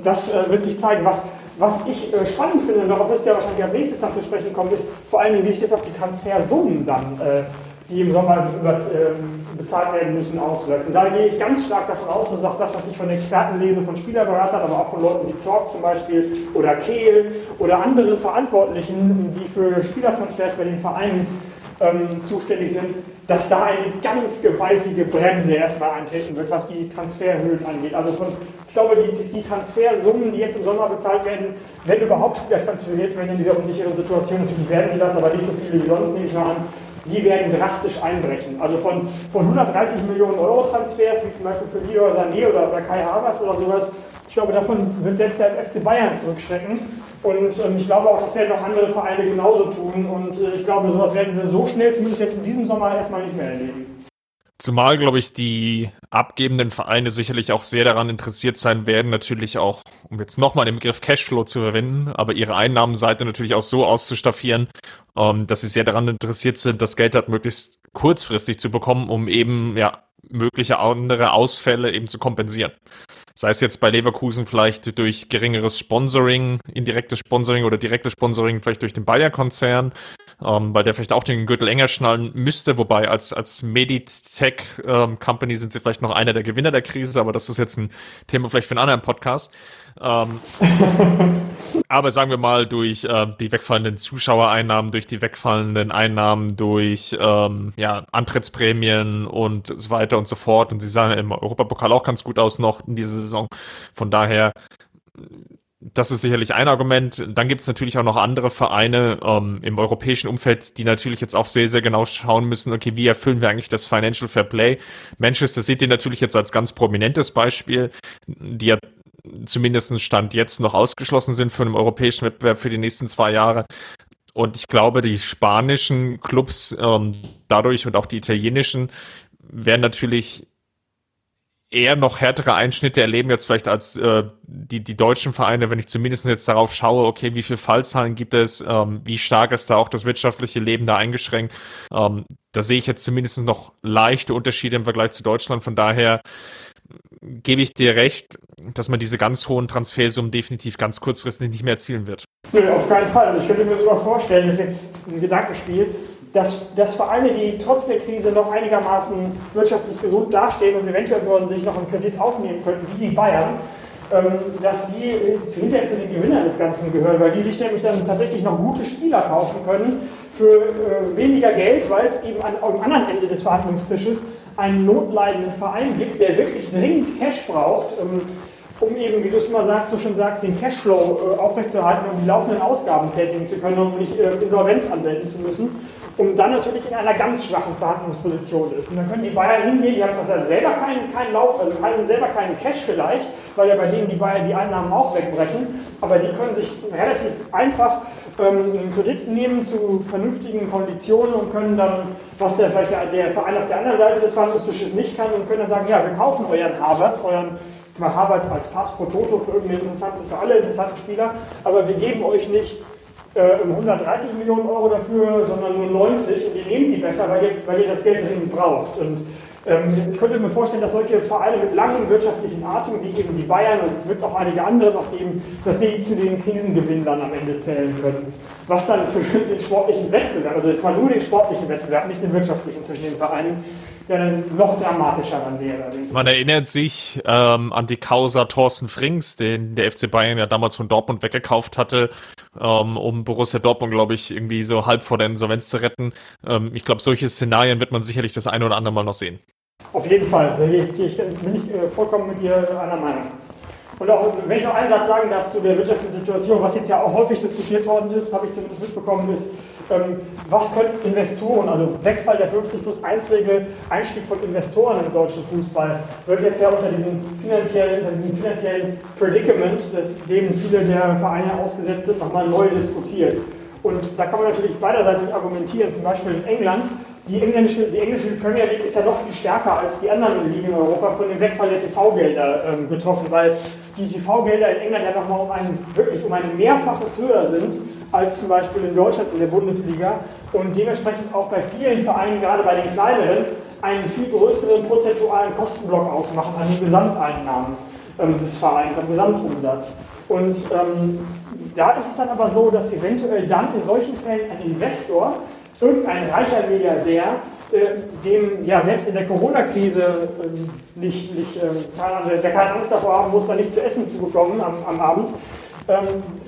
Das äh, wird sich zeigen. Was, was ich äh, spannend finde, darauf wirst du ja wahrscheinlich als nächstes dann zu sprechen kommen, ist vor allem, wie sich das auf die Transfersummen dann äh, die im Sommer ähm, bezahlt werden müssen, auswirken. Da gehe ich ganz stark davon aus, dass auch das, was ich von Experten lese, von Spielerberatern, aber auch von Leuten wie Zorg zum Beispiel oder Kehl oder anderen Verantwortlichen, die für Spielertransfers bei den Vereinen ähm, zuständig sind, dass da eine ganz gewaltige Bremse erstmal eintreten wird, was die Transferhöhen angeht. Also von, ich glaube, die, die Transfersummen, die jetzt im Sommer bezahlt werden, wenn überhaupt Spieler transferiert werden in dieser unsicheren Situation, natürlich werden sie das, aber nicht so viele wie sonst, nehme ich mal an, die werden drastisch einbrechen. Also von, von 130 Millionen Euro Transfers, wie zum Beispiel für Leroy Sané oder, oder Kai Havertz oder sowas, ich glaube, davon wird selbst der FC Bayern zurückschrecken. Und ähm, ich glaube auch, das werden auch andere Vereine genauso tun. Und äh, ich glaube, sowas werden wir so schnell, zumindest jetzt in diesem Sommer, erstmal nicht mehr erleben. Zumal, glaube ich, die abgebenden Vereine sicherlich auch sehr daran interessiert sein werden, natürlich auch, um jetzt nochmal den Begriff Cashflow zu verwenden, aber ihre Einnahmenseite natürlich auch so auszustaffieren, ähm, dass sie sehr daran interessiert sind, das Geld halt möglichst kurzfristig zu bekommen, um eben ja mögliche andere Ausfälle eben zu kompensieren. Sei es jetzt bei Leverkusen vielleicht durch geringeres Sponsoring, indirektes Sponsoring oder direktes Sponsoring vielleicht durch den Bayer-Konzern, ähm, weil der vielleicht auch den Gürtel enger schnallen müsste, wobei als, als Meditech-Company ähm, sind sie vielleicht noch einer der Gewinner der Krise, aber das ist jetzt ein Thema vielleicht für einen anderen Podcast. Ähm, aber sagen wir mal, durch äh, die wegfallenden Zuschauereinnahmen, durch die wegfallenden Einnahmen, durch ähm, ja, Antrittsprämien und so weiter und so fort. Und sie sahen im Europapokal auch ganz gut aus noch in dieser Saison. Von daher das ist sicherlich ein Argument. Dann gibt es natürlich auch noch andere Vereine ähm, im europäischen Umfeld, die natürlich jetzt auch sehr, sehr genau schauen müssen, okay, wie erfüllen wir eigentlich das Financial Fair Play? Manchester City natürlich jetzt als ganz prominentes Beispiel, die ja zumindest Stand jetzt noch ausgeschlossen sind für einen europäischen Wettbewerb für die nächsten zwei Jahre. Und ich glaube, die spanischen Clubs ähm, dadurch und auch die italienischen werden natürlich eher noch härtere Einschnitte erleben jetzt vielleicht als äh, die, die deutschen Vereine, wenn ich zumindest jetzt darauf schaue, okay, wie viele Fallzahlen gibt es, ähm, wie stark ist da auch das wirtschaftliche Leben da eingeschränkt. Ähm, da sehe ich jetzt zumindest noch leichte Unterschiede im Vergleich zu Deutschland. Von daher gebe ich dir recht, dass man diese ganz hohen Transfersummen definitiv ganz kurzfristig nicht mehr erzielen wird. Nö, auf keinen Fall. Ich könnte mir sogar vorstellen, das ist jetzt ein Gedankenspiel, dass, dass Vereine, die trotz der Krise noch einigermaßen wirtschaftlich gesund dastehen und eventuell sollen sich noch einen Kredit aufnehmen könnten, wie die Bayern, ähm, dass die hinterher zu den Gewinnern des Ganzen gehören, weil die sich nämlich dann tatsächlich noch gute Spieler kaufen können für äh, weniger Geld, weil es eben an, am anderen Ende des Verhandlungstisches einen notleidenden Verein gibt, der wirklich dringend Cash braucht, ähm, um eben, wie du es immer sagst, so schon sagst, den Cashflow äh, aufrechtzuerhalten, um die laufenden Ausgaben tätigen zu können, um nicht äh, Insolvenz anwenden zu müssen, um dann natürlich in einer ganz schwachen Verhandlungsposition ist. Und dann können die Bayern hingehen, die haben zwar selber keinen, keinen Lauf, also haben selber keinen Cash vielleicht, weil ja bei denen die Bayern die Einnahmen auch wegbrechen, aber die können sich relativ einfach ähm, einen Kredit nehmen zu vernünftigen Konditionen und können dann, was der, vielleicht der, der Verein auf der anderen Seite des Verhandlungstisches nicht kann, und können dann sagen, ja, wir kaufen euren Harvard, euren zwar Harvard als Pass pro Toto für irgendeinen interessanten, für alle interessanten Spieler, aber wir geben euch nicht äh, 130 Millionen Euro dafür, sondern nur 90 und ihr nehmt die besser, weil ihr, weil ihr das Geld dringend braucht. Und Ähm, ich könnte mir vorstellen, dass solche Vereine mit langem wirtschaftlichen Atem, wie eben die Bayern und es wird auch einige andere noch geben, dass die zu den Krisengewinnern am Ende zählen können. Was dann für den sportlichen Wettbewerb, also mal nur den sportlichen Wettbewerb, nicht den wirtschaftlichen zwischen den Vereinen, ja dann noch dramatischer dann wäre. Man erinnert sich ähm, an die Causa Thorsten Frings, den der FC Bayern ja damals von Dortmund weggekauft hatte, ähm, um Borussia Dortmund, glaube ich, irgendwie so halb vor der Insolvenz zu retten. Ähm, ich glaube, solche Szenarien wird man sicherlich das eine oder andere Mal noch sehen. Auf jeden Fall, da bin ich äh, vollkommen mit dir einer Meinung. Und auch, wenn ich noch einen Satz sagen darf zu der wirtschaftlichen Situation, was jetzt ja auch häufig diskutiert worden ist, habe ich zumindest mitbekommen, ist, was könnten Investoren, also Wegfall der 50 plus 1 Regel, Einstieg von Investoren im deutschen Fußball, wird jetzt ja unter diesem finanziellen, unter diesem finanziellen Predicament, das, dem viele der Vereine ausgesetzt sind, nochmal neu diskutiert. Und da kann man natürlich beiderseitig argumentieren, zum Beispiel in England die englische, die englische Premier League ist ja noch viel stärker als die anderen Ligen in Europa von dem Wegfall der TV-Gelder ähm, betroffen, weil die TV-Gelder in England ja nochmal um ein, wirklich um ein Mehrfaches höher sind als zum Beispiel in Deutschland in der Bundesliga und dementsprechend auch bei vielen Vereinen, gerade bei den kleineren, einen viel größeren prozentualen Kostenblock ausmachen an den Gesamteinnahmen ähm, des Vereins, am Gesamtumsatz. Und ähm, da ist es dann aber so, dass eventuell dann in solchen Fällen ein Investor irgendein reicher Milliardär, äh, dem ja selbst in der Corona-Krise äh, nicht, nicht, äh, der keine Angst davor haben muss, da nichts zu essen zu bekommen am, am Abend, ähm,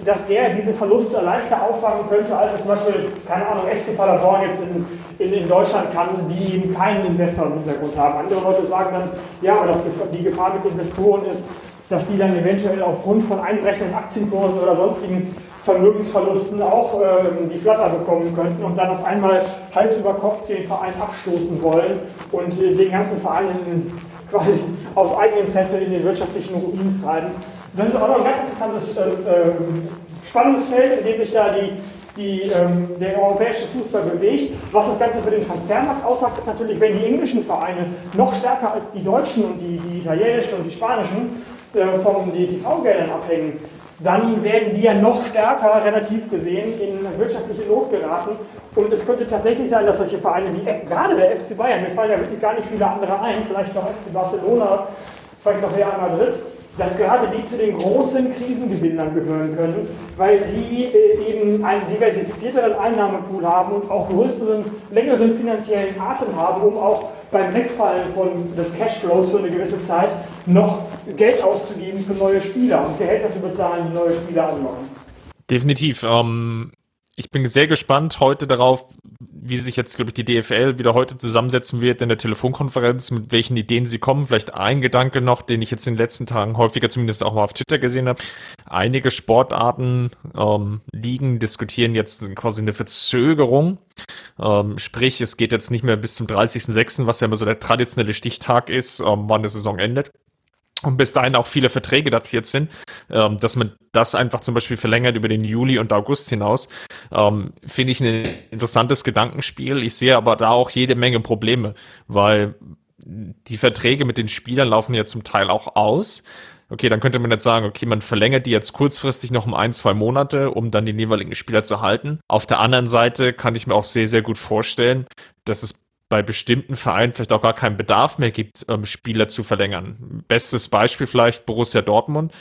dass der diese Verluste leichter auffangen könnte, als es zum Beispiel, keine Ahnung, SC Paderborn jetzt in, in, in, Deutschland kann, die eben keinen Investor im Hintergrund haben. Andere Leute sagen dann, ja, aber das, die Gefahr mit Investoren ist, dass die dann eventuell aufgrund von einbrechenden Aktienkursen oder sonstigen Vermögensverlusten auch äh, die Flatter bekommen könnten und dann auf einmal Hals über Kopf den Verein abstoßen wollen und äh, den ganzen Verein in, quasi aus Eigeninteresse in den wirtschaftlichen Ruin treiben. Das ist auch noch ein ganz interessantes äh, äh Spannungsfeld, in dem sich da die, die, ähm, der europäische Fußball bewegt. Was das Ganze für den Transfermarkt aussagt, ist natürlich, wenn die englischen Vereine noch stärker als die deutschen und die, die italienischen und die spanischen äh, von den TV-Geldern abhängen, dann werden die ja noch stärker relativ gesehen in wirtschaftliche Not geraten. Und es könnte tatsächlich sein, dass solche Vereine wie gerade der FC Bayern, mir fallen ja wirklich gar nicht viele andere ein, vielleicht noch FC Barcelona, vielleicht noch Real Madrid, dass gerade die zu den großen Krisengewinnern gehören können, weil die äh, eben einen diversifizierteren Einnahmepool haben und auch größeren, längeren finanziellen Atem haben, um auch beim Wegfallen von des Cashflows für eine gewisse Zeit noch Geld auszugeben für neue Spieler und Gehälter zu bezahlen, die neue Spieler anlocken. Definitiv. Ähm, ich bin sehr gespannt heute darauf, wie sich jetzt, glaube ich, die DFL wieder heute zusammensetzen wird in der Telefonkonferenz, mit welchen Ideen sie kommen. Vielleicht ein Gedanke noch, den ich jetzt in den letzten Tagen häufiger zumindest auch mal auf Twitter gesehen habe. Einige Sportarten ähm, liegen, diskutieren jetzt quasi eine Verzögerung. Ähm, sprich, es geht jetzt nicht mehr bis zum 30.06., was ja immer so der traditionelle Stichtag ist, ähm, wann die Saison endet und bis dahin auch viele Verträge datiert sind, ähm, dass man das einfach zum Beispiel verlängert über den Juli und August hinaus, ähm, finde ich ein interessantes Gedankenspiel. Ich sehe aber da auch jede Menge Probleme, weil die Verträge mit den Spielern laufen ja zum Teil auch aus. Okay, dann könnte man jetzt sagen, okay, man verlängert die jetzt kurzfristig noch um ein, zwei Monate, um dann den jeweiligen Spieler zu halten. Auf der anderen Seite kann ich mir auch sehr, sehr gut vorstellen, dass es bei bestimmten Vereinen vielleicht auch gar keinen Bedarf mehr gibt, ähm, Spieler zu verlängern. Bestes Beispiel vielleicht Borussia Dortmund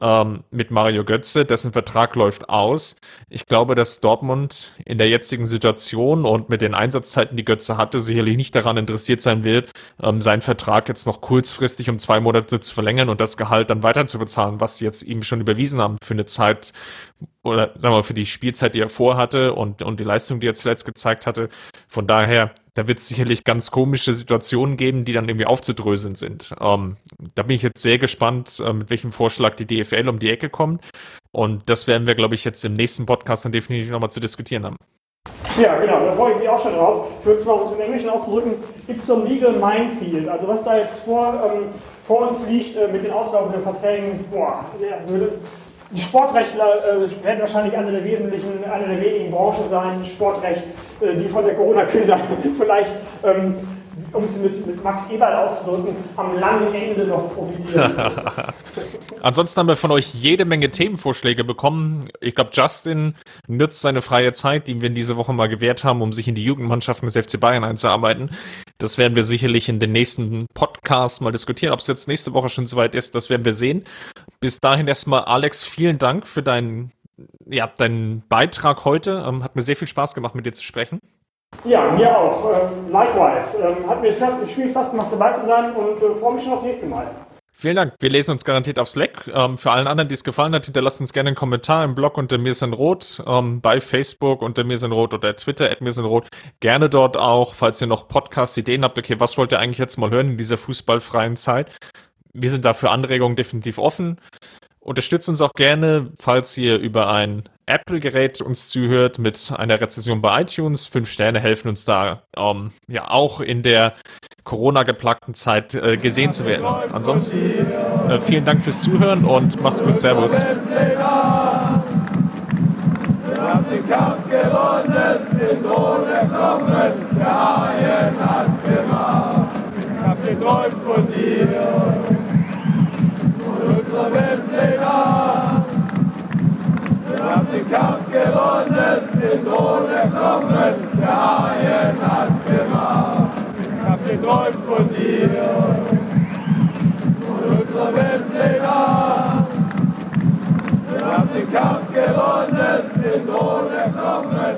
ähm, mit Mario Götze, dessen Vertrag läuft aus. Ich glaube, dass Dortmund in der jetzigen Situation und mit den Einsatzzeiten, die Götze hatte, sicherlich nicht daran interessiert sein wird, ähm, seinen Vertrag jetzt noch kurzfristig um zwei Monate zu verlängern und das Gehalt dann weiter zu bezahlen, was sie jetzt ihm schon überwiesen haben für eine Zeit, oder sagen wir mal für die Spielzeit, die er vorhatte und, und die Leistung, die er zuletzt gezeigt hatte. Von daher, da wird es sicherlich ganz komische Situationen geben, die dann irgendwie aufzudröseln sind. Ähm, da bin ich jetzt sehr gespannt, äh, mit welchem Vorschlag die DFL um die Ecke kommt. Und das werden wir, glaube ich, jetzt im nächsten Podcast dann definitiv nochmal zu diskutieren haben. Ja, genau, da freue ich mich auch schon drauf. Ich würde es mal, um es im Englischen auszudrücken, it's a legal minefield. Also was da jetzt vor, ähm, vor uns liegt äh, mit den auslaufenden Verträgen, boah, ja, würde, die Sportrechtler äh, werden wahrscheinlich eine der wesentlichen, eine der wenigen Branchen sein, Sportrecht, äh, die von der Corona-Krise vielleicht, ähm, um es mit, mit Max Eberl auszudrücken, am langen Ende noch profitieren. Ansonsten haben wir von euch jede Menge Themenvorschläge bekommen. Ich glaube, Justin nützt seine freie Zeit, die wir in dieser Woche mal gewährt haben, um sich in die Jugendmannschaften des FC Bayern einzuarbeiten. Das werden wir sicherlich in den nächsten Podcasts mal diskutieren. Ob es jetzt nächste Woche schon soweit ist, das werden wir sehen. Bis dahin erstmal, Alex, vielen Dank für deinen, ja, deinen Beitrag heute. Ähm, hat mir sehr viel Spaß gemacht, mit dir zu sprechen. Ja, mir auch. Ähm, likewise. Ähm, hat mir viel Spaß gemacht, dabei zu sein und äh, freue mich schon auf nächste Mal. Vielen Dank. Wir lesen uns garantiert auf Slack. Ähm, für allen anderen, die es gefallen hat, hinterlasst uns gerne einen Kommentar im Blog unter mir sind rot, ähm, bei Facebook unter mir sind rot oder Twitter at mir sind rot. Gerne dort auch, falls ihr noch Podcast-Ideen habt. Okay, was wollt ihr eigentlich jetzt mal hören in dieser fußballfreien Zeit? Wir sind dafür Anregungen definitiv offen. Unterstützt uns auch gerne, falls ihr über ein Apple-Gerät uns zuhört, mit einer Rezession bei iTunes. Fünf Sterne helfen uns da, ähm, ja, auch in der Corona-geplagten Zeit äh, gesehen zu werden. Ansonsten äh, vielen Dank fürs Zuhören und macht's gut. Servus. Wir haben den Kampf gewonnen, den Tod kommen, der Haien hat's gemacht. Ich hab geträumt von dir unserer Weltpläne. Kampf gewonnen, den Thron erkommen, der Haien hat's gemacht. Ich hab geträumt von dir, von unserer Weltpläne. Wir haben den Kampf gewonnen, den Thron erkommen,